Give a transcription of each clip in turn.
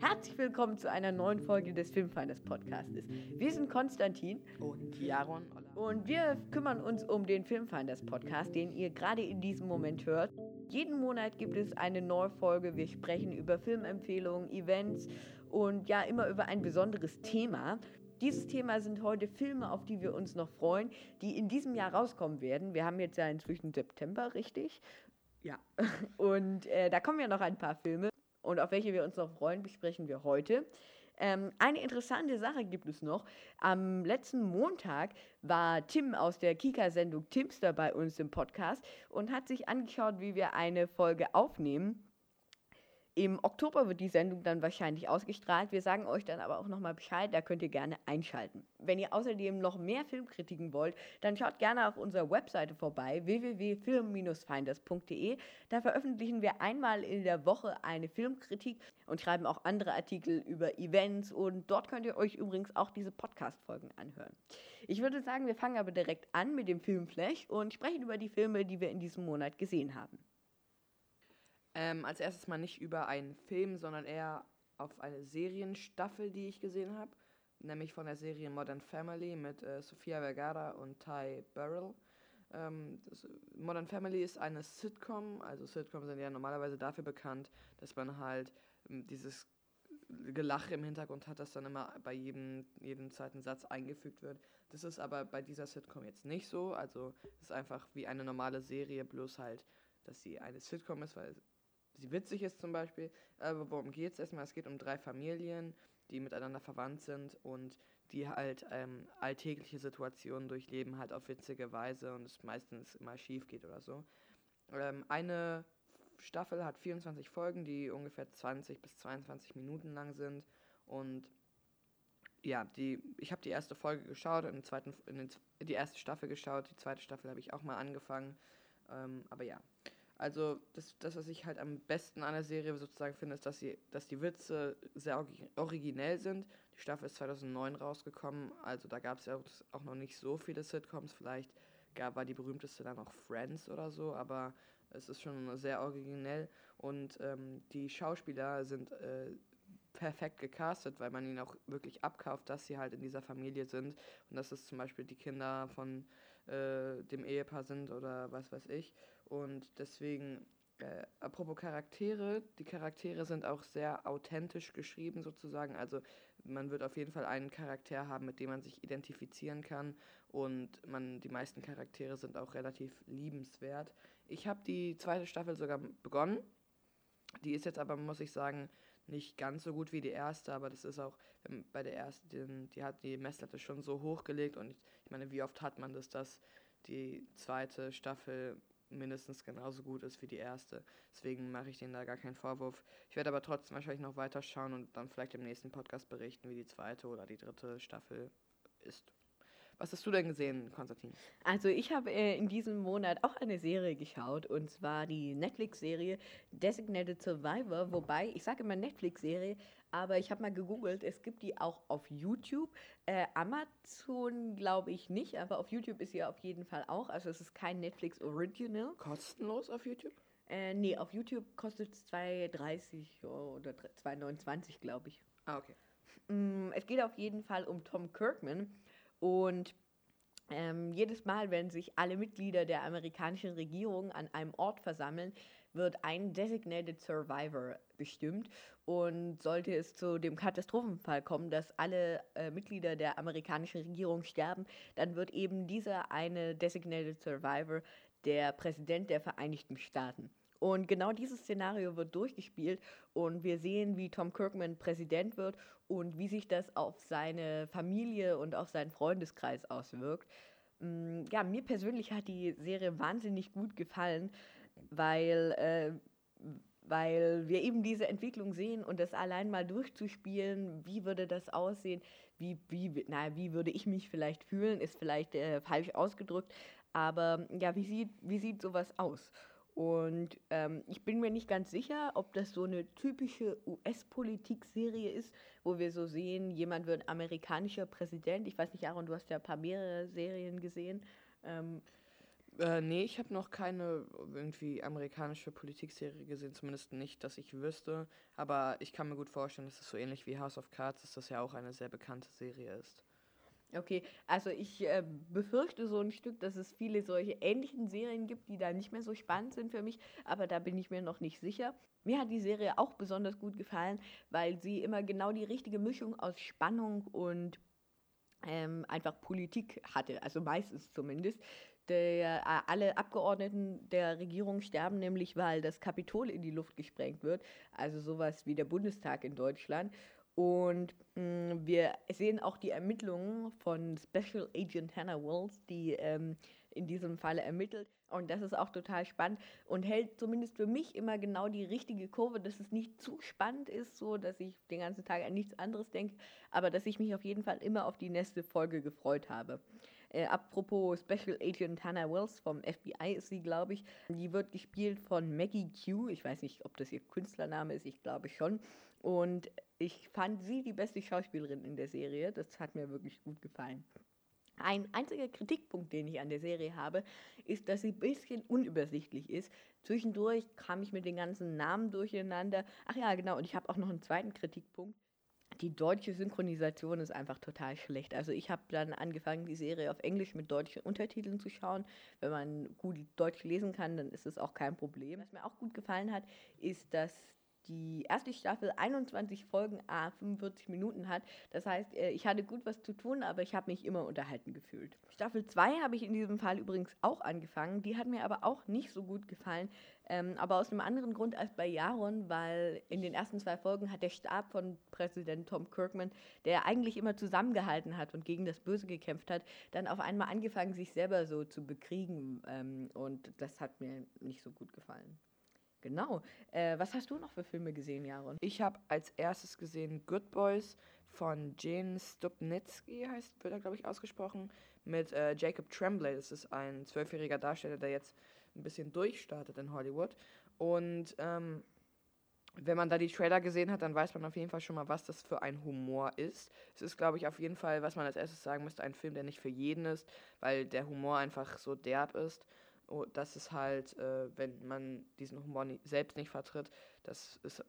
Herzlich willkommen zu einer neuen Folge des Filmfinders Podcastes. Wir sind Konstantin und Jaron. Und wir kümmern uns um den Filmfinders Podcast, den ihr gerade in diesem Moment hört. Jeden Monat gibt es eine neue Folge. Wir sprechen über Filmempfehlungen, Events und ja, immer über ein besonderes Thema. Dieses Thema sind heute Filme, auf die wir uns noch freuen, die in diesem Jahr rauskommen werden. Wir haben jetzt ja inzwischen September, richtig? Ja. Und äh, da kommen ja noch ein paar Filme. Und auf welche wir uns noch freuen, besprechen wir heute. Ähm, eine interessante Sache gibt es noch. Am letzten Montag war Tim aus der Kika-Sendung Timster bei uns im Podcast und hat sich angeschaut, wie wir eine Folge aufnehmen. Im Oktober wird die Sendung dann wahrscheinlich ausgestrahlt. Wir sagen euch dann aber auch nochmal Bescheid, da könnt ihr gerne einschalten. Wenn ihr außerdem noch mehr Filmkritiken wollt, dann schaut gerne auf unserer Webseite vorbei, www.film-finders.de. Da veröffentlichen wir einmal in der Woche eine Filmkritik und schreiben auch andere Artikel über Events und dort könnt ihr euch übrigens auch diese Podcast-Folgen anhören. Ich würde sagen, wir fangen aber direkt an mit dem Filmflash und sprechen über die Filme, die wir in diesem Monat gesehen haben. Ähm, als erstes mal nicht über einen Film, sondern eher auf eine Serienstaffel, die ich gesehen habe. Nämlich von der Serie Modern Family mit äh, Sofia Vergara und Ty Burrell. Ähm, das, Modern Family ist eine Sitcom. Also Sitcoms sind ja normalerweise dafür bekannt, dass man halt ähm, dieses Gelache im Hintergrund hat, das dann immer bei jedem, jedem zweiten Satz eingefügt wird. Das ist aber bei dieser Sitcom jetzt nicht so. Also es ist einfach wie eine normale Serie, bloß halt, dass sie eine Sitcom ist, weil witzig ist zum Beispiel. Aber worum geht es erstmal? Es geht um drei Familien, die miteinander verwandt sind und die halt ähm, alltägliche Situationen durchleben, halt auf witzige Weise und es meistens immer schief geht oder so. Ähm, eine Staffel hat 24 Folgen, die ungefähr 20 bis 22 Minuten lang sind und ja, die, ich habe die erste Folge geschaut, in, zweiten, in den, die erste Staffel geschaut, die zweite Staffel habe ich auch mal angefangen. Ähm, aber ja, also das, das, was ich halt am besten an der Serie sozusagen finde, ist, dass, sie, dass die Witze sehr originell sind. Die Staffel ist 2009 rausgekommen, also da gab es ja auch noch nicht so viele Sitcoms. Vielleicht gab, war die berühmteste dann auch Friends oder so, aber es ist schon sehr originell und ähm, die Schauspieler sind äh, perfekt gecastet, weil man ihnen auch wirklich abkauft, dass sie halt in dieser Familie sind und dass es zum Beispiel die Kinder von äh, dem Ehepaar sind oder was weiß ich. Und deswegen, äh, apropos Charaktere, die Charaktere sind auch sehr authentisch geschrieben sozusagen. Also man wird auf jeden Fall einen Charakter haben, mit dem man sich identifizieren kann. Und man, die meisten Charaktere sind auch relativ liebenswert. Ich habe die zweite Staffel sogar begonnen. Die ist jetzt aber, muss ich sagen, nicht ganz so gut wie die erste, aber das ist auch bei der ersten, die hat die Messlatte schon so hochgelegt und ich, ich meine, wie oft hat man das, dass die zweite Staffel mindestens genauso gut ist wie die erste. Deswegen mache ich denen da gar keinen Vorwurf. Ich werde aber trotzdem wahrscheinlich noch weiter schauen und dann vielleicht im nächsten Podcast berichten, wie die zweite oder die dritte Staffel ist. Was hast du denn gesehen, Konstantin? Also ich habe äh, in diesem Monat auch eine Serie geschaut und zwar die Netflix-Serie Designated Survivor, wobei ich sage immer Netflix-Serie, aber ich habe mal gegoogelt, es gibt die auch auf YouTube. Äh, Amazon glaube ich nicht, aber auf YouTube ist sie auf jeden Fall auch. Also es ist kein Netflix Original. Kostenlos auf YouTube? Äh, nee, auf YouTube kostet es 2,30 oder 2,29 glaube ich. Ah, okay. Mm, es geht auf jeden Fall um Tom Kirkman und ähm, jedes Mal, wenn sich alle Mitglieder der amerikanischen Regierung an einem Ort versammeln, wird ein Designated Survivor bestimmt. Und sollte es zu dem Katastrophenfall kommen, dass alle äh, Mitglieder der amerikanischen Regierung sterben, dann wird eben dieser eine Designated Survivor der Präsident der Vereinigten Staaten. Und genau dieses Szenario wird durchgespielt und wir sehen, wie Tom Kirkman Präsident wird und wie sich das auf seine Familie und auf seinen Freundeskreis auswirkt. Mm, ja, mir persönlich hat die Serie wahnsinnig gut gefallen, weil, äh, weil wir eben diese Entwicklung sehen und das allein mal durchzuspielen, wie würde das aussehen, wie, wie, na, wie würde ich mich vielleicht fühlen, ist vielleicht äh, falsch ausgedrückt, aber ja, wie sieht, wie sieht sowas aus? Und ähm, ich bin mir nicht ganz sicher, ob das so eine typische US-Politik-Serie ist, wo wir so sehen, jemand wird amerikanischer Präsident. Ich weiß nicht, Aaron, du hast ja ein paar mehrere Serien gesehen. Ähm, Äh, nee, ich habe noch keine irgendwie amerikanische Politikserie gesehen, zumindest nicht, dass ich wüsste. Aber ich kann mir gut vorstellen, dass es so ähnlich wie House of Cards ist, das ja auch eine sehr bekannte Serie ist. Okay, also ich äh, befürchte so ein Stück, dass es viele solche ähnlichen Serien gibt, die da nicht mehr so spannend sind für mich, aber da bin ich mir noch nicht sicher. Mir hat die Serie auch besonders gut gefallen, weil sie immer genau die richtige Mischung aus Spannung und ähm, einfach Politik hatte, also meistens zumindest. Der, äh, alle Abgeordneten der Regierung sterben nämlich, weil das Kapitol in die Luft gesprengt wird, also sowas wie der Bundestag in Deutschland. Und mh, mm, wir sehen auch die Ermittlungen von Special Agent Hannah Wells, die ähm, in diesem Falle ermittelt. Und das ist auch total spannend und hält zumindest für mich immer genau die richtige Kurve, dass es nicht zu spannend ist, so dass ich den ganzen Tag an nichts anderes denke, aber dass ich mich auf jeden Fall immer auf die nächste Folge gefreut habe. Äh, apropos Special Agent Hannah Wells vom FBI ist sie, glaube ich. Die wird gespielt von Maggie Q. Ich weiß nicht, ob das ihr Künstlername ist, ich glaube schon. Und ich fand sie die beste Schauspielerin in der Serie. Das hat mir wirklich gut gefallen. Ein einziger Kritikpunkt, den ich an der Serie habe, ist, dass sie ein bisschen unübersichtlich ist. Zwischendurch kam ich mit den ganzen Namen durcheinander. Ach ja, genau, und ich habe auch noch einen zweiten Kritikpunkt. Die deutsche Synchronisation ist einfach total schlecht. Also ich habe dann angefangen, die Serie auf Englisch mit deutschen Untertiteln zu schauen. Wenn man gut Deutsch lesen kann, dann ist es auch kein Problem. Was mir auch gut gefallen hat, ist, dass die erste Staffel 21 Folgen a 45 Minuten hat. Das heißt, äh, ich hatte gut was zu tun, aber ich habe mich immer unterhalten gefühlt. Staffel 2 habe ich in diesem Fall übrigens auch angefangen. Die hat mir aber auch nicht so gut gefallen. Ähm, aber aus einem anderen Grund als bei Jaron, weil in den ersten zwei Folgen hat der Stab von Präsident Tom Kirkman, der eigentlich immer zusammengehalten hat und gegen das Böse gekämpft hat, dann auf einmal angefangen, sich selber so zu bekriegen. Ähm, und das hat mir nicht so gut gefallen. Genau. Äh, was hast du noch für Filme gesehen, Jaron? Ich habe als erstes gesehen Good Boys von Jane Stupnitsky, heißt, wird er, glaube ich, ausgesprochen, mit äh, Jacob Tremblay. Das ist ein zwölfjähriger Darsteller, der jetzt ein bisschen durchstartet in Hollywood. Und ähm, wenn man da die Trailer gesehen hat, dann weiß man auf jeden Fall schon mal, was das für ein Humor ist. Es ist, glaube ich, auf jeden Fall, was man als erstes sagen müsste, ein Film, der nicht für jeden ist, weil der Humor einfach so derb ist. Oh, dass es halt, äh, wenn man diesen Humor nie, selbst nicht vertritt, dass es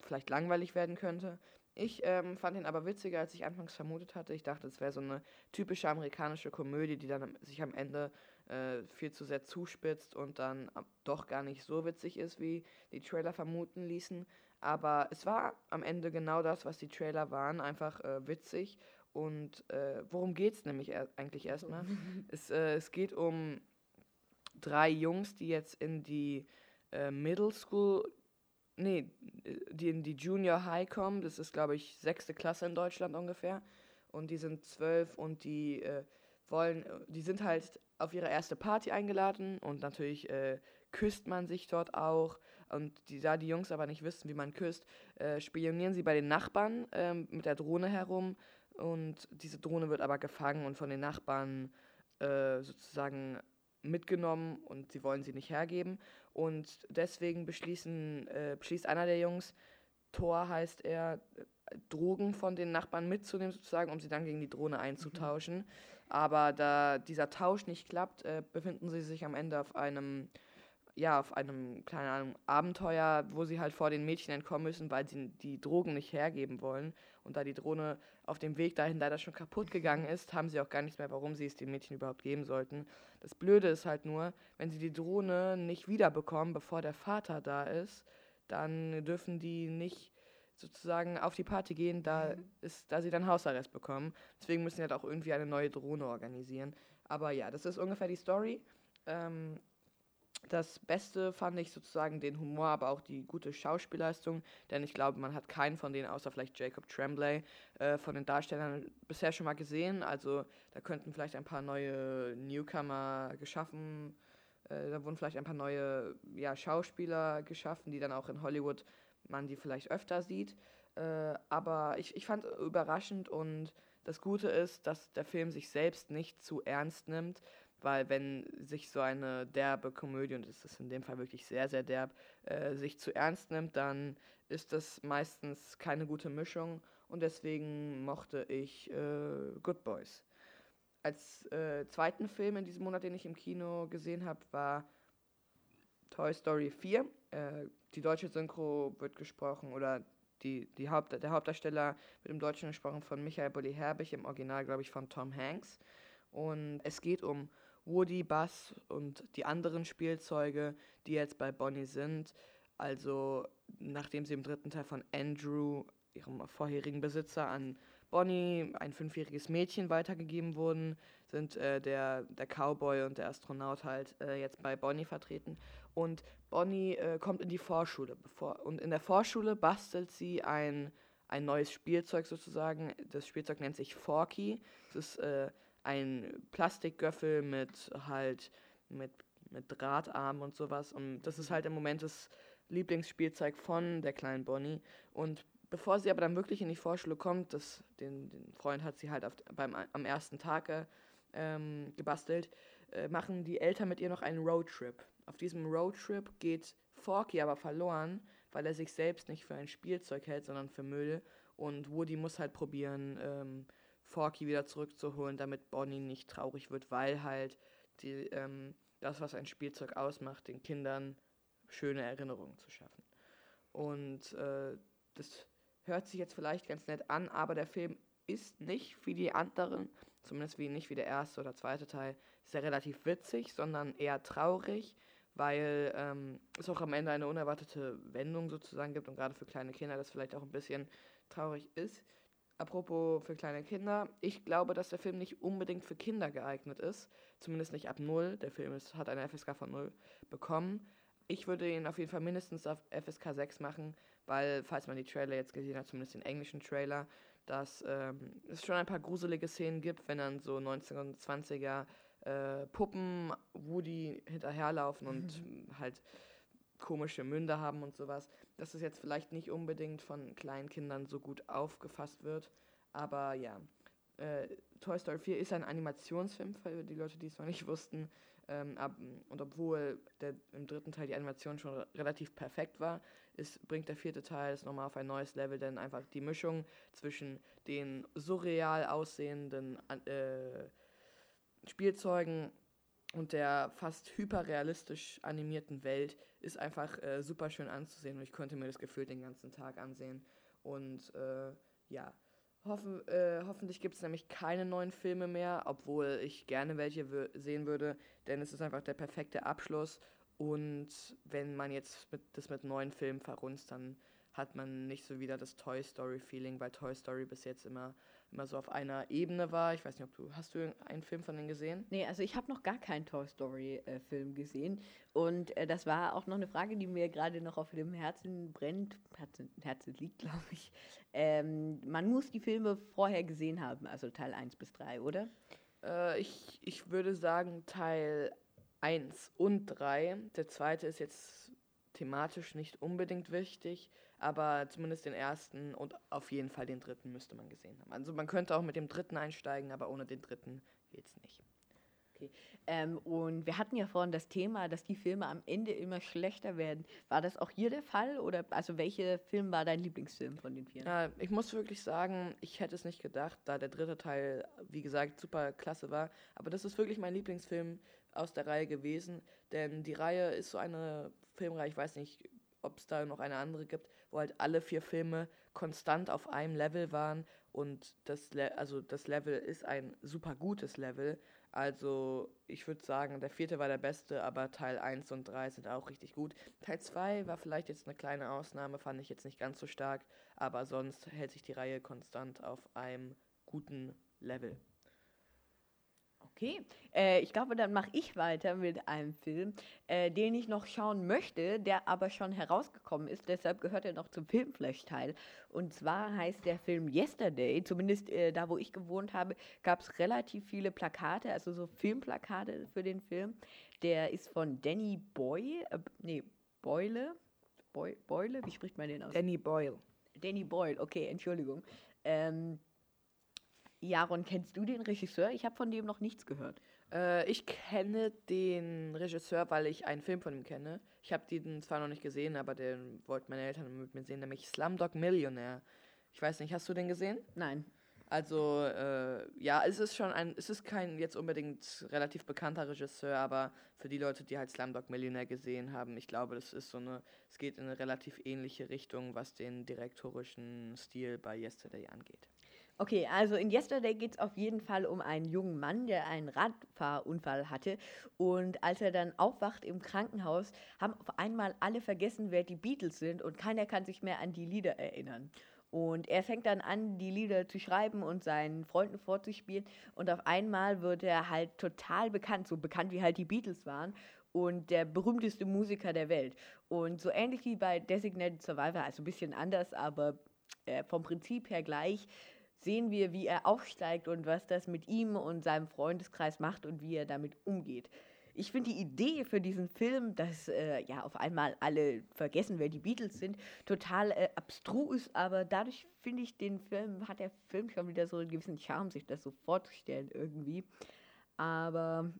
vielleicht langweilig werden könnte. Ich ähm, fand ihn aber witziger, als ich anfangs vermutet hatte. Ich dachte, es wäre so eine typische amerikanische Komödie, die dann sich am Ende äh, viel zu sehr zuspitzt und dann doch gar nicht so witzig ist, wie die Trailer vermuten ließen. Aber es war am Ende genau das, was die Trailer waren, einfach äh, witzig. Und äh, worum geht es nämlich er eigentlich erstmal? es, äh, es geht um drei Jungs, die jetzt in die äh, Middle School, nee, die in die Junior High kommen. Das ist, glaube ich, sechste Klasse in Deutschland ungefähr. Und die sind zwölf und die äh, wollen, die sind halt auf ihre erste Party eingeladen und natürlich äh, küsst man sich dort auch. Und die, da die Jungs aber nicht wissen, wie man küsst, äh, spionieren sie bei den Nachbarn ähm, mit der Drohne herum. Und diese Drohne wird aber gefangen und von den Nachbarn äh, sozusagen mitgenommen und sie wollen sie nicht hergeben. Und deswegen beschließen, äh, beschließt einer der Jungs, Thor heißt er, Drogen von den Nachbarn mitzunehmen, sozusagen, um sie dann gegen die Drohne einzutauschen. Mhm. Aber da dieser Tausch nicht klappt, äh, befinden sie sich am Ende auf einem, ja, auf einem, keine Ahnung, Abenteuer, wo sie halt vor den Mädchen entkommen müssen, weil sie die Drogen nicht hergeben wollen. Und da die Drohne auf dem Weg dahin leider schon kaputt gegangen ist, haben sie auch gar nicht mehr, warum sie es den Mädchen überhaupt geben sollten. Das Blöde ist halt nur, wenn sie die Drohne nicht wiederbekommen, bevor der Vater da ist, dann dürfen die nicht sozusagen auf die Party gehen, da, mhm. ist, da sie dann Hausarrest bekommen. Deswegen müssen sie halt auch irgendwie eine neue Drohne organisieren. Aber ja, das ist ungefähr die Story. Ähm, das Beste fand ich sozusagen den Humor, aber auch die gute Schauspielleistung, denn ich glaube, man hat keinen von denen, außer vielleicht Jacob Tremblay, äh, von den Darstellern bisher schon mal gesehen. Also da könnten vielleicht ein paar neue Newcomer geschaffen, äh, da wurden vielleicht ein paar neue ja, Schauspieler geschaffen, die dann auch in Hollywood man die vielleicht öfter sieht. Äh, aber ich, ich fand überraschend und das Gute ist, dass der Film sich selbst nicht zu ernst nimmt, weil wenn sich so eine derbe Komödie, und es ist in dem Fall wirklich sehr, sehr derb, äh, sich zu ernst nimmt, dann ist das meistens keine gute Mischung und deswegen mochte ich äh, Good Boys. als äh, zweiten Film in diesem Monat, den ich im Kino gesehen habe, war Toy Story 4. Äh, die deutsche Synchro wird gesprochen oder die, die Haupt, der Hauptdarsteller wird im Deutschen gesprochen von Michael Bulli Herbig, im Original glaube ich von Tom Hanks. Und es geht um Woody, Buzz und die anderen Spielzeuge, die jetzt bei Bonnie sind. Also nachdem sie im dritten Teil von Andrew, ihrem vorherigen Besitzer, an Bonnie, ein fünfjähriges Mädchen, weitergegeben wurden, sind äh, der, der Cowboy und der Astronaut halt äh, jetzt bei Bonnie vertreten. Und Bonnie äh, kommt in die Vorschule. Bevor, und in der Vorschule bastelt sie ein, ein neues Spielzeug sozusagen. Das Spielzeug nennt sich Forky. Es ist äh, ein Plastikgöffel mit halt mit, mit Drahtarmen und sowas. Und das ist halt im Moment das Lieblingsspielzeug von der kleinen Bonnie. Und bevor sie aber dann wirklich in die Vorschule kommt, das, den, den Freund hat sie halt auf, beim, am ersten Tag ähm, gebastelt, äh, machen die Eltern mit ihr noch einen Roadtrip. Auf diesem Roadtrip geht Forky aber verloren, weil er sich selbst nicht für ein Spielzeug hält, sondern für Müll. Und Woody muss halt probieren, ähm, Forky wieder zurückzuholen, damit Bonnie nicht traurig wird, weil halt die, ähm, das, was ein Spielzeug ausmacht, den Kindern schöne Erinnerungen zu schaffen. Und äh, das hört sich jetzt vielleicht ganz nett an, aber der Film ist nicht wie die anderen, zumindest wie nicht wie der erste oder zweite Teil, sehr relativ witzig, sondern eher traurig, weil ähm, es auch am Ende eine unerwartete Wendung sozusagen gibt und gerade für kleine Kinder das vielleicht auch ein bisschen traurig ist. Apropos für kleine Kinder, ich glaube, dass der Film nicht unbedingt für Kinder geeignet ist, zumindest nicht ab 0. Der Film ist, hat eine FSK von 0 bekommen. Ich würde ihn auf jeden Fall mindestens auf FSK 6 machen, weil, falls man die Trailer jetzt gesehen hat, zumindest den englischen Trailer, dass ähm, es schon ein paar gruselige Szenen gibt, wenn dann so 1920er äh, Puppen Woody hinterherlaufen und mhm. halt komische Münder haben und sowas. Dass es jetzt vielleicht nicht unbedingt von kleinen Kindern so gut aufgefasst wird. Aber ja, äh, Toy Story 4 ist ein Animationsfilm, für die Leute, die es noch nicht wussten. Ähm, ab, und obwohl der, im dritten Teil die Animation schon relativ perfekt war, ist, bringt der vierte Teil es nochmal auf ein neues Level, denn einfach die Mischung zwischen den surreal aussehenden äh, Spielzeugen und der fast hyperrealistisch animierten Welt ist einfach äh, super schön anzusehen und ich konnte mir das Gefühl den ganzen Tag ansehen. Und äh, ja, Hoffen, äh, hoffentlich gibt es nämlich keine neuen Filme mehr, obwohl ich gerne welche sehen würde, denn es ist einfach der perfekte Abschluss. Und wenn man jetzt mit, das mit neuen Filmen verrunzt, dann hat man nicht so wieder das Toy Story Feeling, weil Toy Story bis jetzt immer immer so auf einer Ebene war. Ich weiß nicht, ob du hast du einen Film von denen gesehen? Nee, also ich habe noch gar keinen Toy Story äh, Film gesehen und äh, das war auch noch eine Frage, die mir gerade noch auf dem Herzen brennt, Herzen, Herzen liegt, glaube ich. Ähm, man muss die Filme vorher gesehen haben, also Teil 1 bis 3, oder? Äh, ich, ich würde sagen Teil 1 und 3. Der zweite ist jetzt thematisch nicht unbedingt wichtig, aber zumindest den ersten und auf jeden Fall den dritten müsste man gesehen haben. Also man könnte auch mit dem dritten einsteigen, aber ohne den dritten geht es nicht. Okay. Ähm, und wir hatten ja vorhin das Thema, dass die Filme am Ende immer schlechter werden. War das auch hier der Fall? Oder also welcher Film war dein Lieblingsfilm von den vier? Ja, ich muss wirklich sagen, ich hätte es nicht gedacht, da der dritte Teil, wie gesagt, super klasse war. Aber das ist wirklich mein Lieblingsfilm aus der Reihe gewesen. Denn die Reihe ist so eine Filmreihe, ich weiß nicht, ob es da noch eine andere gibt, wo halt alle vier Filme konstant auf einem Level waren und das, Le also das Level ist ein super gutes Level. Also ich würde sagen, der vierte war der beste, aber Teil 1 und 3 sind auch richtig gut. Teil 2 war vielleicht jetzt eine kleine Ausnahme, fand ich jetzt nicht ganz so stark, aber sonst hält sich die Reihe konstant auf einem guten Level. Okay, äh, ich glaube, dann mache ich weiter mit einem Film, äh, den ich noch schauen möchte, der aber schon herausgekommen ist. Deshalb gehört er noch zum Filmflash-Teil. Und zwar heißt der Film Yesterday. Zumindest äh, da, wo ich gewohnt habe, gab es relativ viele Plakate, also so Filmplakate für den Film. Der ist von Danny Boy, äh, nee, Boyle. Boy, Boyle, wie spricht man den aus? Danny Boyle. Danny Boyle, okay, Entschuldigung. Ähm, Jaron, kennst du den Regisseur? Ich habe von dem noch nichts gehört. Äh, ich kenne den Regisseur, weil ich einen Film von ihm kenne. Ich habe den zwar noch nicht gesehen, aber den wollten meine Eltern mit mir sehen, nämlich Slumdog Millionaire. Ich weiß nicht, hast du den gesehen? Nein. Also, äh, ja, es ist schon ein, es ist kein jetzt unbedingt relativ bekannter Regisseur, aber für die Leute, die halt Slumdog Millionär gesehen haben, ich glaube, das ist so eine, es geht in eine relativ ähnliche Richtung, was den direktorischen Stil bei Yesterday angeht. Okay, also in Yesterday geht es auf jeden Fall um einen jungen Mann, der einen Radfahrunfall hatte. Und als er dann aufwacht im Krankenhaus, haben auf einmal alle vergessen, wer die Beatles sind und keiner kann sich mehr an die Lieder erinnern. Und er fängt dann an, die Lieder zu schreiben und seinen Freunden vorzuspielen. Und auf einmal wird er halt total bekannt, so bekannt wie halt die Beatles waren. Und der berühmteste Musiker der Welt. Und so ähnlich wie bei Designated Survivor, also ein bisschen anders, aber äh, vom Prinzip her gleich, sehen wir, wie er aufsteigt und was das mit ihm und seinem Freundeskreis macht und wie er damit umgeht. Ich finde die Idee für diesen Film, dass äh, ja auf einmal alle vergessen, wer die Beatles sind, total äh, abstrus, aber dadurch finde ich den Film, hat der Film schon wieder so einen gewissen Charme, sich das so vorzustellen irgendwie. Aber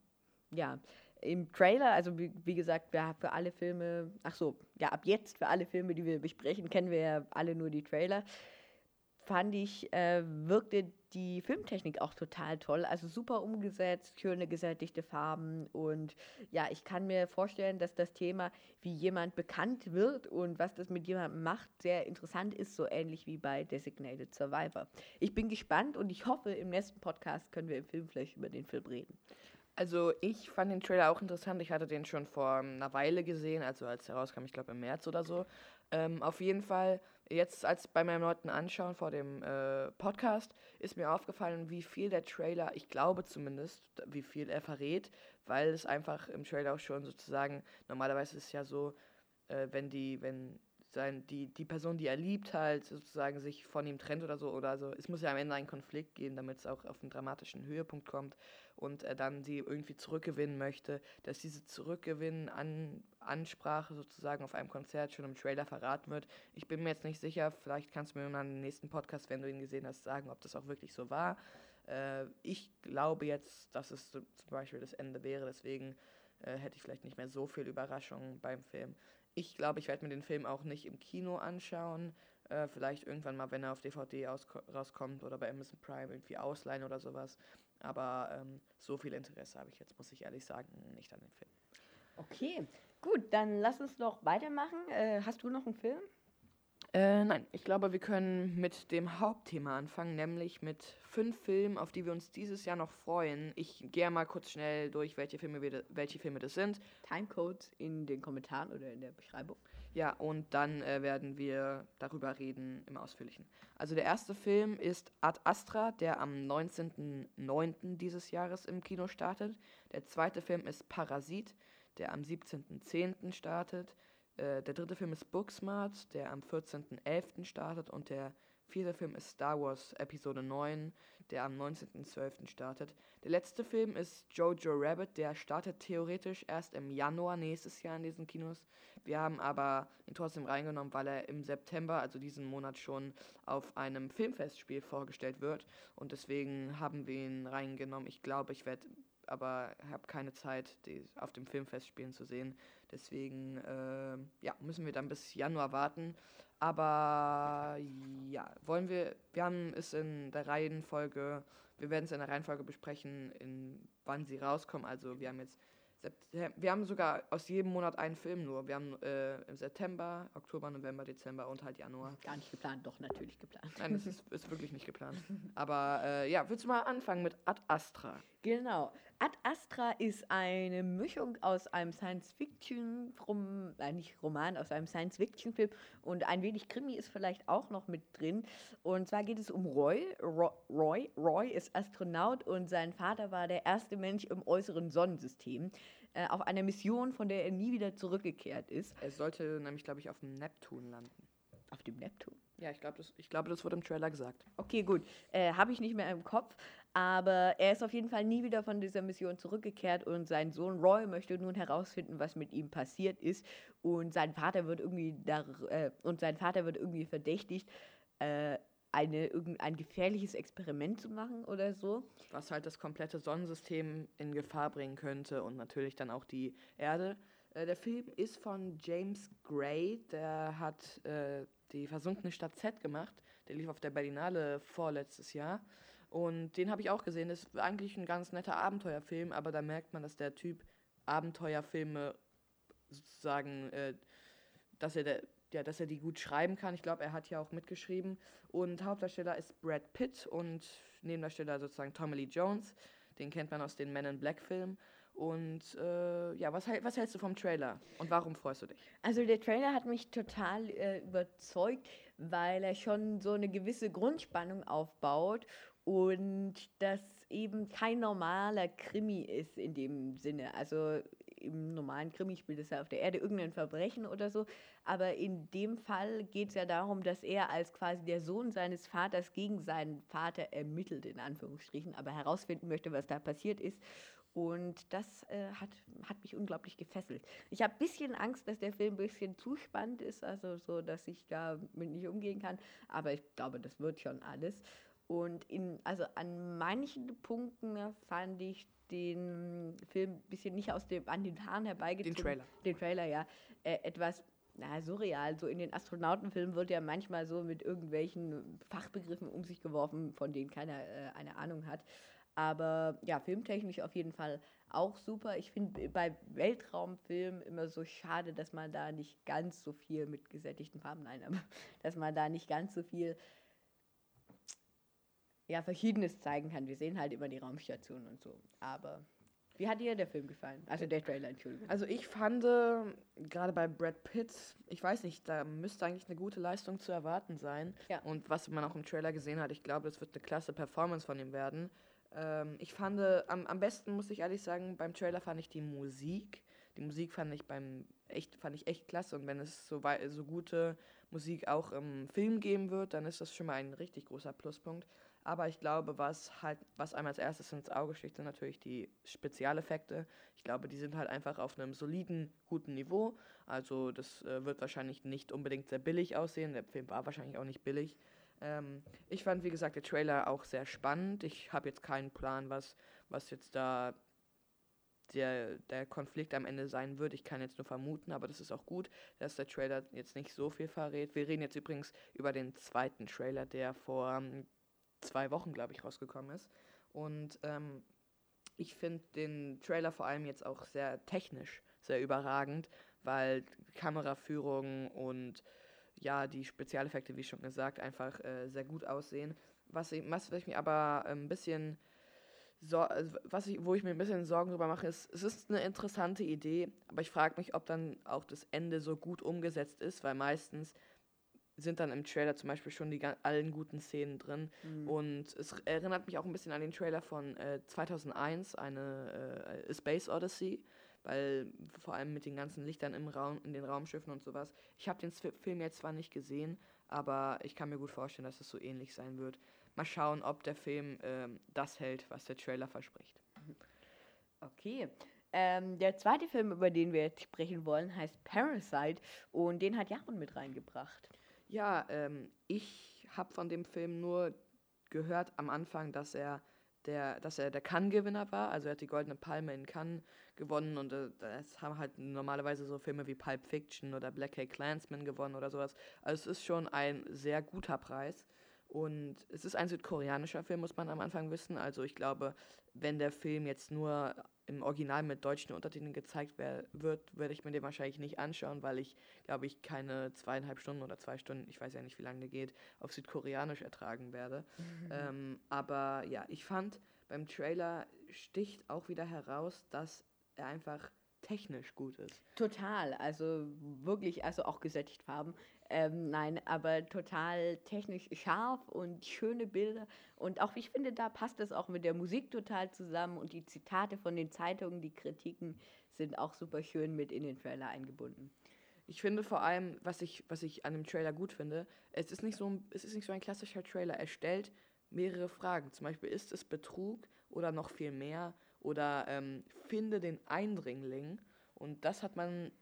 ja, im Trailer, also wie, wie gesagt, ja, für alle Filme, ach so, ja, ab jetzt für alle Filme, die wir besprechen, kennen wir ja alle nur die Trailer fand ich, äh, wirkte die Filmtechnik auch total toll. Also super umgesetzt, schöne gesättigte Farben. Und ja, ich kann mir vorstellen, dass das Thema, wie jemand bekannt wird und was das mit jemandem macht, sehr interessant ist, so ähnlich wie bei Designated Survivor. Ich bin gespannt und ich hoffe, im nächsten Podcast können wir im Film vielleicht über den Film reden. Also ich fand den Trailer auch interessant. Ich hatte den schon vor einer Weile gesehen, also als er rauskam, ich glaube im März oder so. Ähm, auf jeden Fall, jetzt als bei meinem neuen Anschauen vor dem äh, Podcast, ist mir aufgefallen, wie viel der Trailer, ich glaube zumindest, wie viel er verrät, weil es einfach im Trailer auch schon sozusagen, normalerweise ist es ja so, äh, wenn die, wenn sein, die, die Person, die er liebt, halt sozusagen sich von ihm trennt oder so, oder so, es muss ja am Ende einen Konflikt geben, damit es auch auf einen dramatischen Höhepunkt kommt und er dann sie irgendwie zurückgewinnen möchte, dass diese Zurückgewinnen an Ansprache sozusagen auf einem Konzert schon im Trailer verraten wird. Ich bin mir jetzt nicht sicher, vielleicht kannst du mir mal im nächsten Podcast, wenn du ihn gesehen hast, sagen, ob das auch wirklich so war. Äh, ich glaube jetzt, dass es so, zum Beispiel das Ende wäre, deswegen äh, hätte ich vielleicht nicht mehr so viel Überraschung beim Film. Ich glaube, ich werde mir den Film auch nicht im Kino anschauen. Äh, vielleicht irgendwann mal, wenn er auf DVD rauskommt oder bei Amazon Prime irgendwie ausleihen oder sowas. Aber ähm, so viel Interesse habe ich jetzt, muss ich ehrlich sagen, nicht an den Film. Okay, gut, dann lass uns doch weitermachen. Äh, hast du noch einen Film? Äh, nein, ich glaube, wir können mit dem Hauptthema anfangen, nämlich mit fünf Filmen, auf die wir uns dieses Jahr noch freuen. Ich gehe mal kurz schnell durch, welche Filme, wir, welche Filme das sind. Timecodes in den Kommentaren oder in der Beschreibung. Ja, und dann äh, werden wir darüber reden im Ausführlichen. Also der erste Film ist Ad Astra, der am 19.09. dieses Jahres im Kino startet. Der zweite Film ist Parasit, der am 17.10. startet. Äh, der dritte Film ist Booksmart, der am 14.11. startet. Und der vierte Film ist Star Wars Episode 9, der am 19.12. startet. Der letzte Film ist Jojo Rabbit, der startet theoretisch erst im Januar nächstes Jahr in diesen Kinos. Wir haben aber ihn trotzdem reingenommen, weil er im September, also diesen Monat schon, auf einem Filmfestspiel vorgestellt wird. Und deswegen haben wir ihn reingenommen. Ich glaube, ich werde aber habe keine Zeit, die auf dem Filmfestspielen zu sehen. Deswegen äh, ja, müssen wir dann bis Januar warten. Aber ja, wollen wir, wir haben es in der Reihenfolge, wir werden es in der Reihenfolge besprechen, in wann sie rauskommen. Also wir haben jetzt wir haben sogar aus jedem Monat einen Film nur. Wir haben äh, im September, Oktober, November, Dezember und halt Januar. Gar nicht geplant, doch natürlich geplant. Nein, das ist, ist wirklich nicht geplant. Aber äh, ja, willst du mal anfangen mit Ad Astra? Genau. Ad Astra ist eine Mischung aus einem Science-Fiction, äh, nicht Roman, aus einem Science-Fiction-Film und ein wenig Krimi ist vielleicht auch noch mit drin. Und zwar geht es um Roy. Roy, Roy ist Astronaut und sein Vater war der erste Mensch im äußeren Sonnensystem äh, auf einer Mission, von der er nie wieder zurückgekehrt ist. Er sollte nämlich, glaube ich, auf dem Neptun landen. Auf dem Neptun? Ja, ich glaube, das, glaub, das wurde im Trailer gesagt. Okay, gut. Äh, Habe ich nicht mehr im Kopf. Aber er ist auf jeden Fall nie wieder von dieser Mission zurückgekehrt und sein Sohn Roy möchte nun herausfinden, was mit ihm passiert ist. Und sein Vater wird irgendwie, da, äh, und sein Vater wird irgendwie verdächtigt, äh, eine, ein gefährliches Experiment zu machen oder so. Was halt das komplette Sonnensystem in Gefahr bringen könnte und natürlich dann auch die Erde. Äh, der Film ist von James Gray, der hat äh, die versunkene Stadt Z gemacht. Der lief auf der Berlinale vorletztes Jahr. Und den habe ich auch gesehen. Das ist eigentlich ein ganz netter Abenteuerfilm, aber da merkt man, dass der Typ Abenteuerfilme sozusagen, äh, dass er der, ja, dass er die gut schreiben kann. Ich glaube, er hat ja auch mitgeschrieben. Und Hauptdarsteller ist Brad Pitt und Nebendarsteller sozusagen Tommy Lee Jones. Den kennt man aus den Men in Black Filmen. Und äh, ja, was, was, hältst du vom Trailer und warum freust du dich? Also der Trailer hat mich total äh, überzeugt, weil er schon so eine gewisse Grundspannung aufbaut und das eben kein normaler Krimi ist in dem Sinne. Also im normalen Krimi spielt es ja auf der Erde irgendein Verbrechen oder so. Aber in dem Fall geht es ja darum, dass er als quasi der Sohn seines Vaters gegen seinen Vater ermittelt, in Anführungsstrichen, aber herausfinden möchte, was da passiert ist. Und das äh, hat, hat mich unglaublich gefesselt. Ich habe ein bisschen Angst, dass der Film ein bisschen zu spannend ist, also so, dass ich damit nicht umgehen kann. Aber ich glaube, das wird schon alles. Und in, also an manchen Punkten fand ich den Film ein bisschen nicht aus dem, an den Haaren herbeigezogen. Den Trailer. Den Trailer, ja. Äh, etwas na, surreal. So in den Astronautenfilmen wird ja manchmal so mit irgendwelchen Fachbegriffen um sich geworfen, von denen keiner äh, eine Ahnung hat. Aber ja, filmtechnisch auf jeden Fall auch super. Ich finde bei Weltraumfilmen immer so schade, dass man da nicht ganz so viel mit gesättigten Farben, nein, aber dass man da nicht ganz so viel ja, Verschiedenes zeigen kann. Wir sehen halt immer die Raumstation und so. Aber wie hat dir der Film gefallen? Also der Trailer, Entschuldigung. Also ich fand, äh, gerade bei Brad Pitt, ich weiß nicht, da müsste eigentlich eine gute Leistung zu erwarten sein. Ja. Und was man auch im Trailer gesehen hat, ich glaube, das wird eine klasse Performance von ihm werden. Ähm, ich fand, am, am besten muss ich ehrlich sagen, beim Trailer fand ich die Musik. Die Musik fand ich beim echt, fand ich echt klasse. Und wenn es so, so gute Musik auch im Film geben wird, dann ist das schon mal ein richtig großer Pluspunkt. Aber ich glaube, was halt, was einem als erstes ins Auge sticht, sind natürlich die Spezialeffekte. Ich glaube, die sind halt einfach auf einem soliden, guten Niveau. Also das äh, wird wahrscheinlich nicht unbedingt sehr billig aussehen. Der Film war wahrscheinlich auch nicht billig. Ähm, ich fand, wie gesagt, der Trailer auch sehr spannend. Ich habe jetzt keinen Plan, was, was jetzt da der, der Konflikt am Ende sein wird. Ich kann jetzt nur vermuten, aber das ist auch gut, dass der Trailer jetzt nicht so viel verrät. Wir reden jetzt übrigens über den zweiten Trailer, der vor zwei Wochen, glaube ich, rausgekommen ist. Und ähm, ich finde den Trailer vor allem jetzt auch sehr technisch, sehr überragend, weil Kameraführung und ja, die Spezialeffekte, wie schon gesagt, einfach äh, sehr gut aussehen. Was ich, was ich mir aber ein bisschen, so, also was ich, wo ich mir ein bisschen Sorgen drüber mache, ist, es ist eine interessante Idee, aber ich frage mich, ob dann auch das Ende so gut umgesetzt ist, weil meistens sind dann im Trailer zum Beispiel schon die allen guten Szenen drin. Mhm. Und es erinnert mich auch ein bisschen an den Trailer von äh, 2001, eine äh, Space Odyssey, weil vor allem mit den ganzen Lichtern im Raum, in den Raumschiffen und sowas. Ich habe den Film jetzt zwar nicht gesehen, aber ich kann mir gut vorstellen, dass es so ähnlich sein wird. Mal schauen, ob der Film äh, das hält, was der Trailer verspricht. Okay. Ähm, der zweite Film, über den wir jetzt sprechen wollen, heißt Parasite und den hat Jaron mit reingebracht. Ja, ähm, ich habe von dem Film nur gehört am Anfang, dass er der, dass er der Cannes-Gewinner war. Also er hat die Goldene Palme in Cannes gewonnen und äh, das haben halt normalerweise so Filme wie Pulp Fiction oder Black Hay Clansman gewonnen oder sowas. Also es ist schon ein sehr guter Preis. Und es ist ein südkoreanischer Film, muss man am Anfang wissen. Also ich glaube, wenn der Film jetzt nur im Original mit deutschen Untertiteln gezeigt wird, werde ich mir den wahrscheinlich nicht anschauen, weil ich, glaube ich, keine zweieinhalb Stunden oder zwei Stunden, ich weiß ja nicht, wie lange der geht, auf Südkoreanisch ertragen werde. Mhm. Ähm, aber ja, ich fand, beim Trailer sticht auch wieder heraus, dass er einfach technisch gut ist. Total, also wirklich, also auch gesättigt Farben. Ähm, nein, aber total technisch scharf und schöne Bilder. Und auch, ich finde, da passt es auch mit der Musik total zusammen und die Zitate von den Zeitungen, die Kritiken sind auch super schön mit in den Trailer eingebunden. Ich finde vor allem, was ich, was ich an dem Trailer gut finde, es ist nicht so ein, es ist nicht so ein klassischer Trailer. Er stellt mehrere Fragen. Zum Beispiel, ist es Betrug oder noch viel mehr? Oder ähm, finde den Eindringling. Und das hat man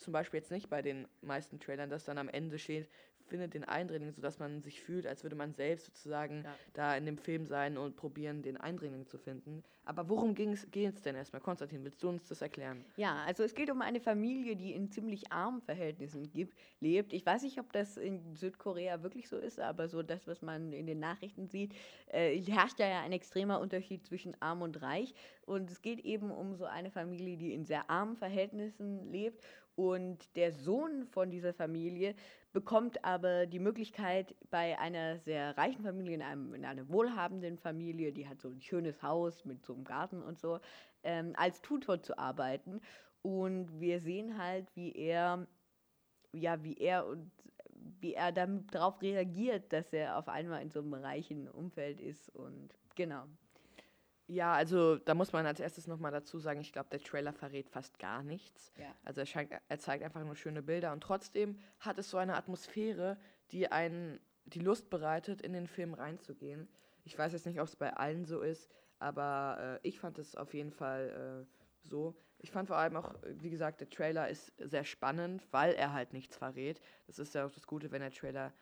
zum Beispiel jetzt nicht bei den meisten Trailern, dass dann am Ende steht, findet den Eindringling, sodass man sich fühlt, als würde man selbst sozusagen ja. da in dem Film sein und probieren, den Eindringling zu finden. Aber worum geht es denn erstmal? Konstantin, willst du uns das erklären? Ja, also es geht um eine Familie, die in ziemlich armen Verhältnissen gibt, lebt. Ich weiß nicht, ob das in Südkorea wirklich so ist, aber so das, was man in den Nachrichten sieht, äh, herrscht ja ein extremer Unterschied zwischen arm und reich. Und es geht eben um so eine Familie, die in sehr armen Verhältnissen lebt und der Sohn von dieser Familie bekommt aber die Möglichkeit, bei einer sehr reichen Familie, in, einem, in einer wohlhabenden Familie, die hat so ein schönes Haus mit so einem Garten und so, ähm, als Tutor zu arbeiten. Und wir sehen halt, wie er, ja, wie er und wie er darauf reagiert, dass er auf einmal in so einem reichen Umfeld ist und genau. Ja, also da muss man als erstes nochmal dazu sagen, ich glaube, der Trailer verrät fast gar nichts. Ja. Also er, scheint, er zeigt einfach nur schöne Bilder und trotzdem hat es so eine Atmosphäre, die einen die Lust bereitet, in den Film reinzugehen. Ich weiß jetzt nicht, ob es bei allen so ist, aber äh, ich fand es auf jeden Fall äh, so. Ich fand vor allem auch, wie gesagt, der Trailer ist sehr spannend, weil er halt nichts verrät. Das ist ja auch das Gute, wenn der Trailer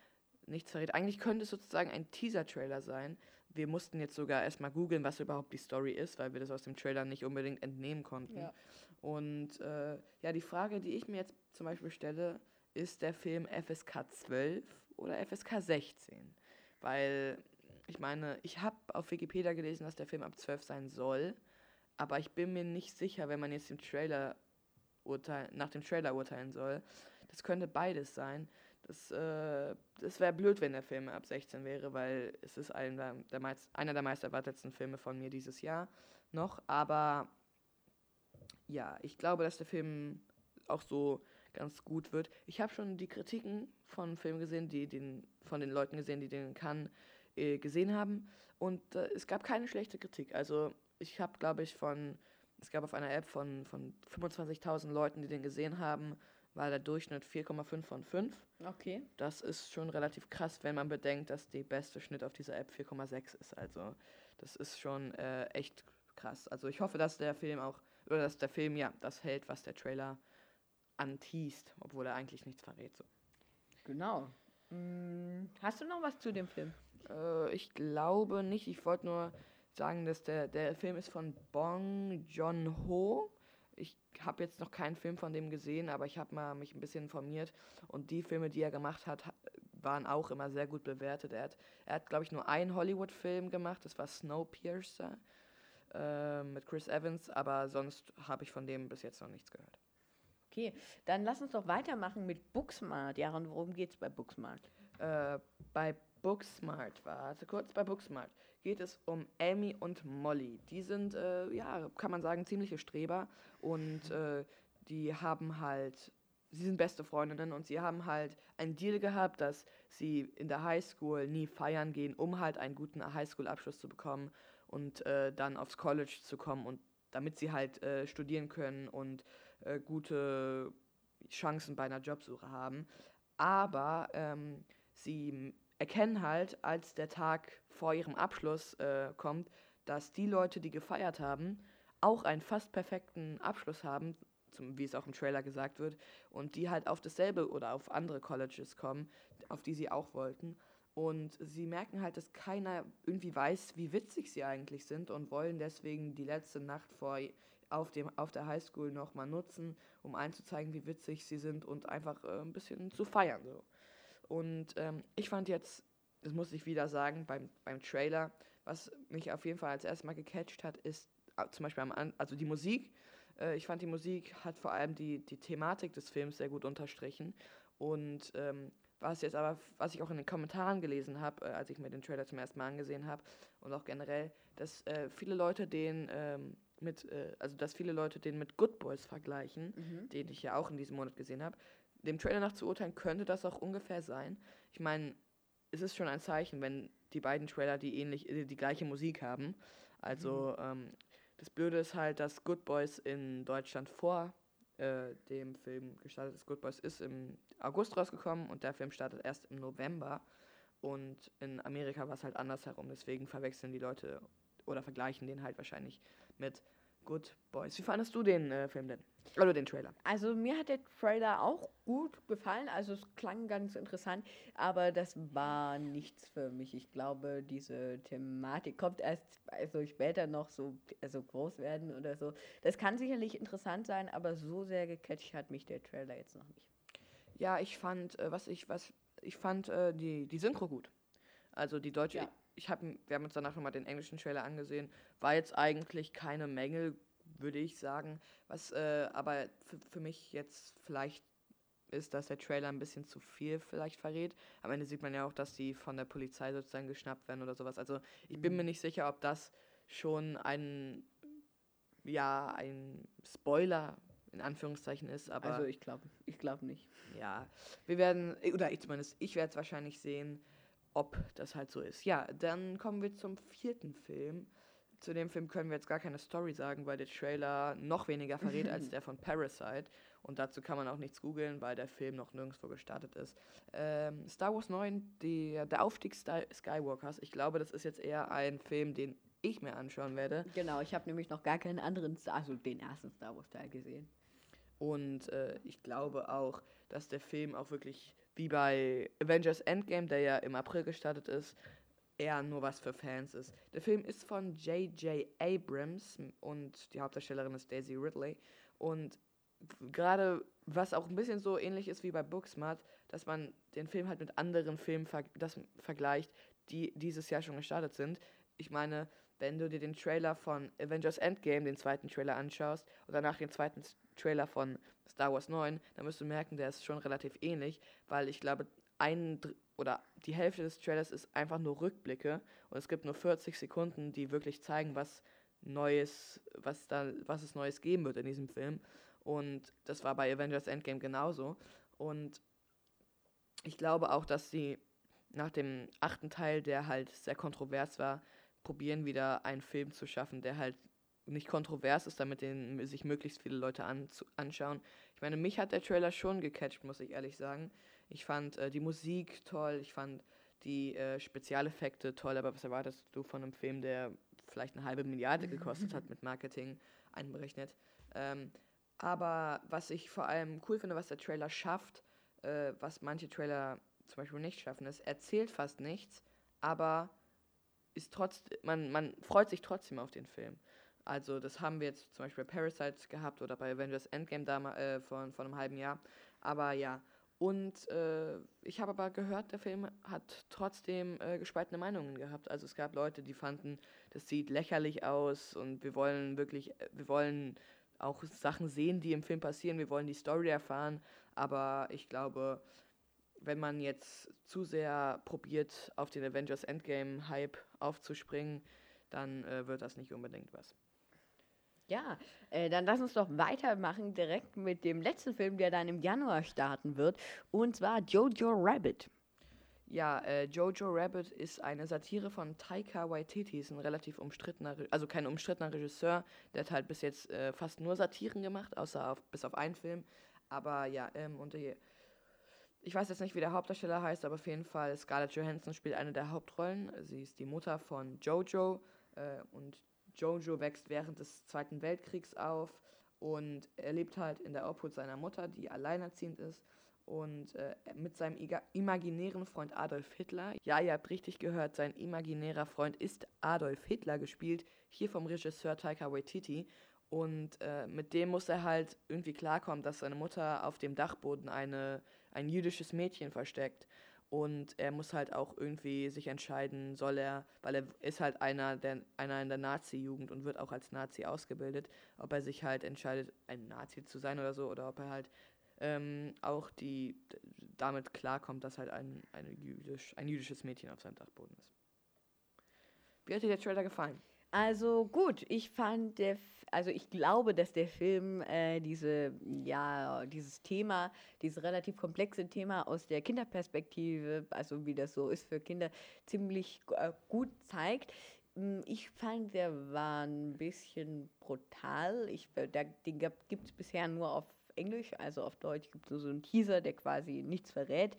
nichts verrät. Eigentlich könnte es sozusagen ein Teaser-Trailer sein, wir mussten jetzt sogar erstmal googeln, was überhaupt die Story ist, weil wir das aus dem Trailer nicht unbedingt entnehmen konnten. Ja. Und äh, ja, die Frage, die ich mir jetzt zum Beispiel stelle, ist der Film FSK 12 oder FSK 16? Weil ich meine, ich habe auf Wikipedia gelesen, dass der Film ab 12 sein soll, aber ich bin mir nicht sicher, wenn man jetzt dem Trailer urteil nach dem Trailer urteilen soll. Das könnte beides sein. Das, äh, das wäre blöd, wenn der Film ab 16 wäre, weil es ist einer der, meist, einer der meist erwartetsten Filme von mir dieses Jahr noch. Aber ja, ich glaube, dass der Film auch so ganz gut wird. Ich habe schon die Kritiken von Filmen gesehen, die den, von den Leuten gesehen, die den kann, äh, gesehen haben. Und äh, es gab keine schlechte Kritik. Also ich habe, glaube ich, von, es gab auf einer App von, von 25.000 Leuten, die den gesehen haben, war der Durchschnitt 4,5 von 5. Okay. Das ist schon relativ krass, wenn man bedenkt, dass die beste Schnitt auf dieser App 4,6 ist. Also das ist schon äh, echt krass. Also ich hoffe, dass der Film auch, oder dass der Film ja das hält, was der Trailer anteast, obwohl er eigentlich nichts verrät. So. Genau. Hm, hast du noch was zu dem Film? Äh, ich glaube nicht. Ich wollte nur sagen, dass der, der Film ist von Bong Joon-ho habe jetzt noch keinen Film von dem gesehen, aber ich habe mal mich ein bisschen informiert und die Filme, die er gemacht hat, waren auch immer sehr gut bewertet. Er hat, er hat glaube ich, nur einen Hollywood-Film gemacht, das war Snowpiercer äh, mit Chris Evans, aber sonst habe ich von dem bis jetzt noch nichts gehört. Okay, dann lass uns doch weitermachen mit Booksmart. Jaron, worum geht es bei Booksmart? Äh, bei Booksmart, warte kurz, bei Booksmart geht es um Amy und Molly. Die sind, äh, ja, kann man sagen, ziemliche Streber und äh, die haben halt, sie sind beste Freundinnen und sie haben halt einen Deal gehabt, dass sie in der Highschool nie feiern gehen, um halt einen guten Highschool-Abschluss zu bekommen und äh, dann aufs College zu kommen und damit sie halt äh, studieren können und äh, gute Chancen bei einer Jobsuche haben. Aber ähm, sie erkennen halt, als der Tag vor ihrem Abschluss äh, kommt, dass die Leute, die gefeiert haben, auch einen fast perfekten Abschluss haben, zum, wie es auch im Trailer gesagt wird, und die halt auf dasselbe oder auf andere Colleges kommen, auf die sie auch wollten. Und sie merken halt, dass keiner irgendwie weiß, wie witzig sie eigentlich sind und wollen deswegen die letzte Nacht vor auf, dem, auf der Highschool nochmal nutzen, um einzuzeigen, wie witzig sie sind und einfach äh, ein bisschen zu feiern. So. Und ähm, ich fand jetzt, das muss ich wieder sagen, beim, beim Trailer, was mich auf jeden Fall als erstes mal gecatcht hat, ist äh, zum Beispiel am, also die Musik. Äh, ich fand, die Musik hat vor allem die, die Thematik des Films sehr gut unterstrichen. Und ähm, was jetzt aber, was ich auch in den Kommentaren gelesen habe, äh, als ich mir den Trailer zum ersten Mal angesehen habe, und auch generell, dass äh, viele Leute den ähm, mit, äh, also dass viele Leute den mit Good Boys vergleichen, mhm. den ich ja auch in diesem Monat gesehen habe, dem Trailer nach zu urteilen, könnte das auch ungefähr sein. Ich meine, es ist schon ein Zeichen, wenn die beiden Trailer die ähnlich, die, die gleiche Musik haben. Also mhm. ähm, das Blöde ist halt, dass Good Boys in Deutschland vor äh, dem Film gestartet ist. Good Boys ist im August rausgekommen und der Film startet erst im November. Und in Amerika war es halt andersherum. Deswegen verwechseln die Leute oder vergleichen den halt wahrscheinlich mit Good Boys. Wie fandest du den äh, Film denn? Oder den Trailer. Also mir hat der Trailer auch gut gefallen. Also es klang ganz interessant, aber das war nichts für mich. Ich glaube, diese Thematik kommt erst also später noch so also groß werden oder so. Das kann sicherlich interessant sein, aber so sehr gecatcht hat mich der Trailer jetzt noch nicht. Ja, ich fand, äh, was ich, was ich fand äh, die, die Synchro gut. Also die deutsche, Ja. ich hab, wir haben uns danach nochmal den englischen Trailer angesehen, war jetzt eigentlich keine Mängel, würde ich sagen. Was äh, aber für, mich jetzt vielleicht ist, dass der Trailer ein bisschen zu viel vielleicht verrät. Am Ende sieht man ja auch, dass die von der Polizei sozusagen geschnappt werden oder sowas. Also ich bin mir nicht sicher, ob das schon ein, ja, ein Spoiler in Anführungszeichen ist, aber also ich glaube, ich glaube nicht. ja, wir werden, oder ich zumindest, ich werde es wahrscheinlich sehen, ob das halt so ist. Ja, dann kommen wir zum vierten Film. Zu dem Film können wir jetzt gar keine Story sagen, weil der Trailer noch weniger verrät als der von Parasite. Und dazu kann man auch nichts googeln, weil der Film noch nirgendwo gestartet ist. Ähm, Star Wars 9, die, der Aufstieg Sky Skywalkers. Ich glaube, das ist jetzt eher ein Film, den ich mir anschauen werde. Genau, ich habe nämlich noch gar keinen anderen, Star- also den ersten Star Wars Teil gesehen. Und äh, ich glaube auch, dass der Film auch wirklich wie bei Avengers Endgame, der ja im April gestartet ist, eher nur was für Fans ist. Der Film ist von J.J. Abrams und die Hauptdarstellerin ist Daisy Ridley. Und gerade was auch ein bisschen so ähnlich ist wie bei Booksmart, dass man den Film halt mit anderen Filmen ver das vergleicht, die dieses Jahr schon gestartet sind. Ich meine, wenn du dir den Trailer von Avengers Endgame, den zweiten Trailer anschaust und danach den zweiten Trailer von Star Wars 9, dann wirst du merken, der ist schon relativ ähnlich, weil ich glaube, ein Dr- oder die Hälfte des Trailers ist einfach nur Rückblicke und es gibt nur 40 Sekunden, die wirklich zeigen, was Neues, was da, was es Neues geben wird in diesem Film. Und das war bei Avengers Endgame genauso. Und ich glaube auch, dass sie nach dem achten Teil, der halt sehr kontrovers war, probieren wieder einen Film zu schaffen, der halt nicht kontrovers ist, damit den sich möglichst viele Leute anzu- anschauen. Ich meine, mich hat der Trailer schon gecatcht, muss ich ehrlich sagen. Ich fand äh, die Musik toll, ich fand die äh, Spezialeffekte toll, aber was erwartest du von einem Film, der vielleicht eine halbe Milliarde gekostet hat mit Marketing einberechnet? Ähm, aber was ich vor allem cool finde, was der Trailer schafft, äh, was manche Trailer zum Beispiel nicht schaffen, ist, erzählt fast nichts, aber ist trotz, man, man freut sich trotzdem auf den Film. Also das haben wir jetzt zum Beispiel bei Parasite gehabt oder bei Avengers Endgame dam- äh, von, von einem halben Jahr. Aber ja, und äh, ich habe aber gehört, der Film hat trotzdem äh, gespaltene Meinungen gehabt. Also es gab Leute, die fanden, das sieht lächerlich aus und wir wollen wirklich, wir wollen auch Sachen sehen, die im Film passieren, wir wollen die Story erfahren. Aber ich glaube, wenn man jetzt zu sehr probiert, auf den Avengers Endgame-Hype aufzuspringen, dann äh, wird das nicht unbedingt was. Ja, äh, dann lass uns doch weitermachen direkt mit dem letzten Film, der dann im Januar starten wird. Und zwar Jojo Rabbit. Ja, äh, Jojo Rabbit ist eine Satire von Taika Waititi, ist ein relativ umstrittener, also kein umstrittener Regisseur, der hat halt bis jetzt äh, fast nur Satiren gemacht, außer auf, bis auf einen Film. Aber ja, ähm, und die, ich weiß jetzt nicht, wie der Hauptdarsteller heißt, aber auf jeden Fall Scarlett Johansson spielt eine der Hauptrollen. Sie ist die Mutter von Jojo äh, und Jojo wächst während des Zweiten Weltkriegs auf und er lebt halt in der Obhut seiner Mutter, die alleinerziehend ist und äh, mit seinem iga- imaginären Freund Adolf Hitler. Ja, ihr habt richtig gehört, sein imaginärer Freund ist Adolf Hitler gespielt, hier vom Regisseur Taika Waititi. Und äh, mit dem muss er halt irgendwie klarkommen, dass seine Mutter auf dem Dachboden eine, ein jüdisches Mädchen versteckt. Und er muss halt auch irgendwie sich entscheiden, soll er, weil er ist halt einer, der, einer in der Nazi-Jugend und wird auch als Nazi ausgebildet, ob er sich halt entscheidet, ein Nazi zu sein oder so, oder ob er halt ähm, auch die damit klarkommt, dass halt ein, eine jüdisch, ein jüdisches Mädchen auf seinem Dachboden ist. Wie hat dir der Trailer gefallen? Also gut, ich fand der, also ich glaube, dass der Film äh, diese, ja, dieses Thema, dieses relativ komplexe Thema aus der Kinderperspektive, also wie das so ist für Kinder, ziemlich äh, gut zeigt. Mm, Ich fand, der war ein bisschen brutal. Ich, äh, da, den gibt es bisher nur auf Englisch, also auf Deutsch gibt es nur so einen Teaser, der quasi nichts verrät.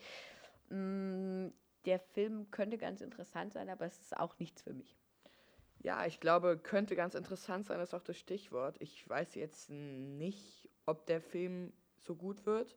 Mm, Der Film könnte ganz interessant sein, aber es ist auch nichts für mich. Ja, ich glaube, könnte ganz interessant sein, ist auch das Stichwort. Ich weiß jetzt nicht, ob der Film so gut wird.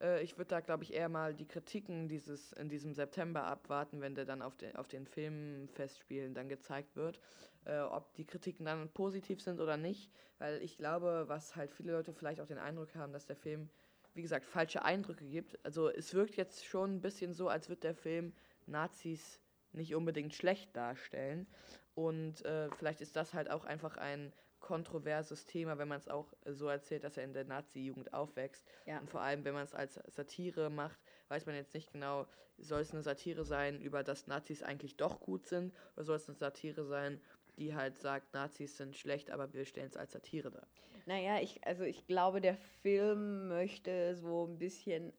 Äh, ich würde da, glaube ich, eher mal die Kritiken dieses, in diesem September abwarten, wenn der dann auf, den, auf den Filmfestspielen dann gezeigt wird. Äh, ob die Kritiken dann positiv sind oder nicht. Weil ich glaube, was halt viele Leute vielleicht auch den Eindruck haben, dass der Film, wie gesagt, falsche Eindrücke gibt. Also es wirkt jetzt schon ein bisschen so, als würde der Film Nazis nicht unbedingt schlecht darstellen. Und äh, vielleicht ist das halt auch einfach ein kontroverses Thema, wenn man es auch so erzählt, dass er in der Nazi-Jugend aufwächst. Ja. Und vor allem, wenn man es als Satire macht, weiß man jetzt nicht genau, soll es eine Satire sein, über dass Nazis eigentlich doch gut sind, oder soll es eine Satire sein, die halt sagt, Nazis sind schlecht, aber wir stellen es als Satire dar. Naja, ich, also ich glaube, der Film möchte so ein bisschen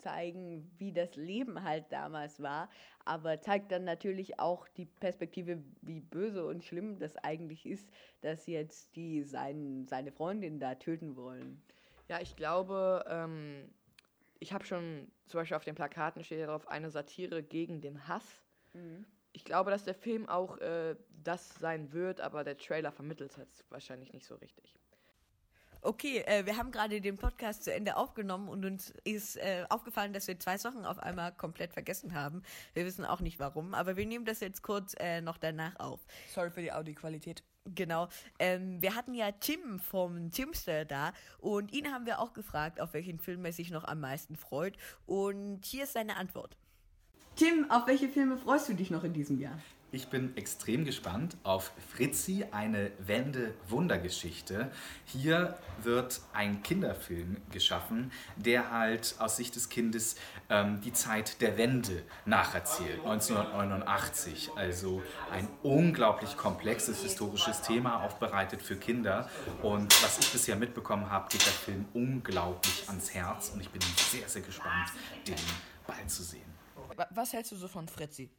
aufzeigen, wie das Leben halt damals war, aber zeigt dann natürlich auch die Perspektive, wie böse und schlimm das eigentlich ist, dass jetzt die sein, seine Freundin da töten wollen. Ja, ich glaube, ähm, ich habe schon zum Beispiel auf den Plakaten steht ja drauf eine Satire gegen den Hass. Mhm ich glaube, dass der Film auch äh, das sein wird, aber der Trailer vermittelt es wahrscheinlich nicht so richtig. Okay, äh, wir haben gerade den Podcast zu Ende aufgenommen und uns ist äh, aufgefallen, dass wir zwei Sachen auf einmal komplett vergessen haben. Wir wissen auch nicht warum, aber wir nehmen das jetzt kurz äh, noch danach auf. Sorry für die Audioqualität. Genau. Ähm, wir hatten ja Tim vom Timster da und ihn haben wir auch gefragt, auf welchen Film er sich noch am meisten freut. Und hier ist seine Antwort. Tim, auf welche Filme freust du dich noch in diesem Jahr? Ich bin extrem gespannt auf Fritzi, eine Wende-Wundergeschichte. Hier wird ein Kinderfilm geschaffen, der halt aus Sicht des Kindes ähm, die Zeit der Wende nacherzählt, 1989. Also ein unglaublich komplexes historisches Thema aufbereitet für Kinder. Und was ich bisher mitbekommen habe, geht der Film unglaublich ans Herz und ich bin sehr, sehr gespannt, den bald zu sehen. Was hältst du so von Fritzi?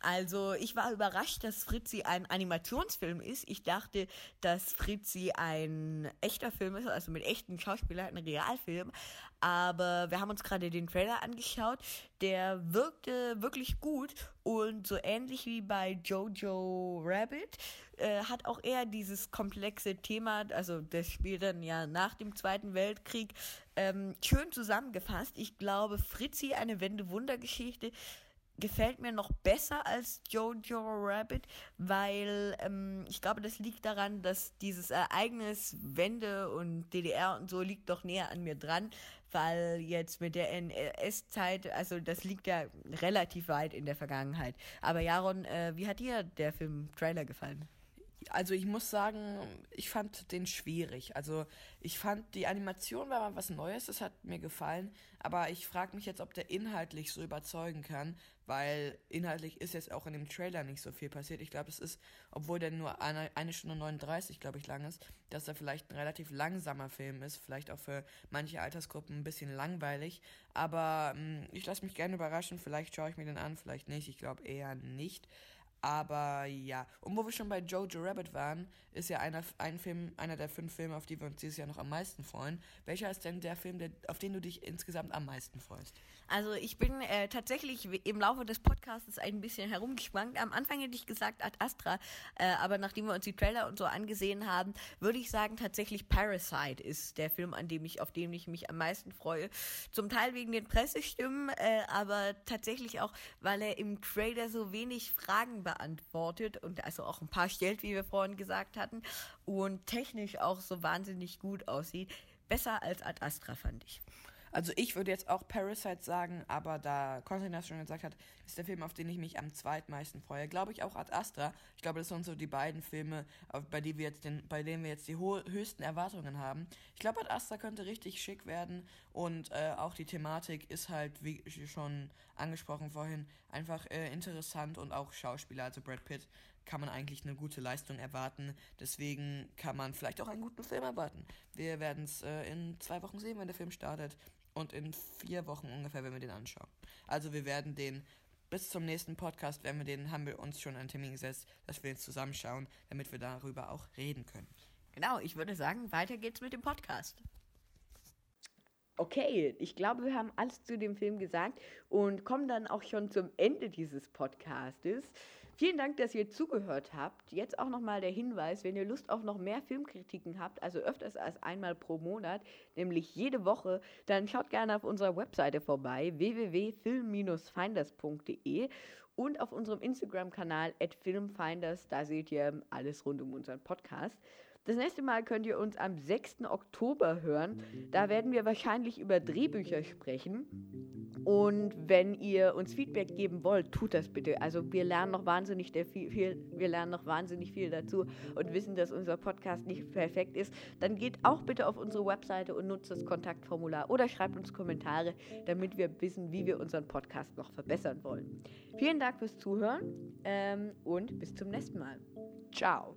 Also ich war überrascht, dass Fritzi ein Animationsfilm ist. Ich dachte, dass Fritzi ein echter Film ist, also mit echten Schauspielern, ein Realfilm. Aber wir haben uns gerade den Trailer angeschaut. Der wirkte wirklich gut und so ähnlich wie bei Jojo Rabbit äh, hat auch eher dieses komplexe Thema, also das spielt dann ja nach dem Zweiten Weltkrieg, ähm, schön zusammengefasst. Ich glaube, Fritzi, eine Wende-Wunder-Geschichte, gefällt mir noch besser als Jojo Rabbit, weil ähm, ich glaube, das liegt daran, dass dieses Ereignis Wende und DDR und so liegt doch näher an mir dran, weil jetzt mit der NS-Zeit, also das liegt ja relativ weit in der Vergangenheit. Aber Jaron, äh, wie hat dir der Film Trailer gefallen? also ich muss sagen, ich fand den schwierig. Also ich fand die Animation war mal was Neues, das hat mir gefallen, aber ich frage mich jetzt, ob der inhaltlich so überzeugen kann, weil inhaltlich ist jetzt auch in dem Trailer nicht so viel passiert. Ich glaube, es ist, obwohl der nur eine, eine Stunde 39, glaube ich, lang ist, dass er vielleicht ein relativ langsamer Film ist, vielleicht auch für manche Altersgruppen ein bisschen langweilig, aber mh, hm, ich lasse mich gerne überraschen, vielleicht schaue ich mir den an, vielleicht nicht, ich glaube eher nicht. Aber ja, und wo wir schon bei Jojo Rabbit waren, ist ja einer, ein Film, einer der fünf Filme, auf die wir uns dieses Jahr noch am meisten freuen. Welcher ist denn der Film, der, auf den du dich insgesamt am meisten freust? Also ich bin äh, tatsächlich im Laufe des Podcasts ein bisschen herumgeschwankt. Am Anfang hätte ich gesagt Ad Astra, äh, aber nachdem wir uns die Trailer und so angesehen haben, würde ich sagen tatsächlich Parasite ist der Film, an dem ich, auf den ich mich am meisten freue. Zum Teil wegen den Pressestimmen, äh, aber tatsächlich auch, weil er im Trailer so wenig Fragen beantwortet und also auch ein paar stellt, wie wir vorhin gesagt hatten, und technisch auch so wahnsinnig gut aussieht. Besser als Ad Astra fand ich. Also ich würde jetzt auch Parasite sagen, aber da Konstantin das schon gesagt hat, ist der Film, auf den ich mich am zweitmeisten freue. Glaube ich auch Ad Astra. Ich glaube, das sind so die beiden Filme, bei, die wir jetzt den, bei denen wir jetzt die höchsten Erwartungen haben. Ich glaube, Ad Astra könnte richtig schick werden und äh, auch die Thematik ist halt, wie schon angesprochen vorhin, einfach äh, interessant und auch Schauspieler, also Brad Pitt kann man eigentlich eine gute Leistung erwarten. Deswegen kann man vielleicht auch einen guten Film erwarten. Wir werden es äh, in zwei Wochen sehen, wenn der Film startet und in vier Wochen ungefähr, wenn wir den anschauen. Also wir werden den bis zum nächsten Podcast, wenn wir den, haben wir uns schon einen Termin gesetzt, dass wir ihn zusammenschauen, damit wir darüber auch reden können. Genau, ich würde sagen, weiter geht's mit dem Podcast. Okay, ich glaube, wir haben alles zu dem Film gesagt und kommen dann auch schon zum Ende dieses Podcastes. Vielen Dank, dass ihr zugehört habt. Jetzt auch nochmal der Hinweis, wenn ihr Lust auf noch mehr Filmkritiken habt, also öfters als einmal pro Monat, nämlich jede Woche, dann schaut gerne auf unserer Webseite vorbei, www.film-finders.de und auf unserem Instagram-Kanal @filmfinders. Da seht ihr alles rund um unseren Podcast. Das nächste Mal könnt ihr uns am 6. Oktober hören. Da werden wir wahrscheinlich über Drehbücher sprechen. Und wenn ihr uns Feedback geben wollt, tut das bitte. Also wir lernen noch wahnsinnig viel, wir lernen noch wahnsinnig viel dazu und wissen, dass unser Podcast nicht perfekt ist. Dann geht auch bitte auf unsere Webseite und nutzt das Kontaktformular oder schreibt uns Kommentare, damit wir wissen, wie wir unseren Podcast noch verbessern wollen. Vielen Dank fürs Zuhören ähm, und bis zum nächsten Mal. Ciao.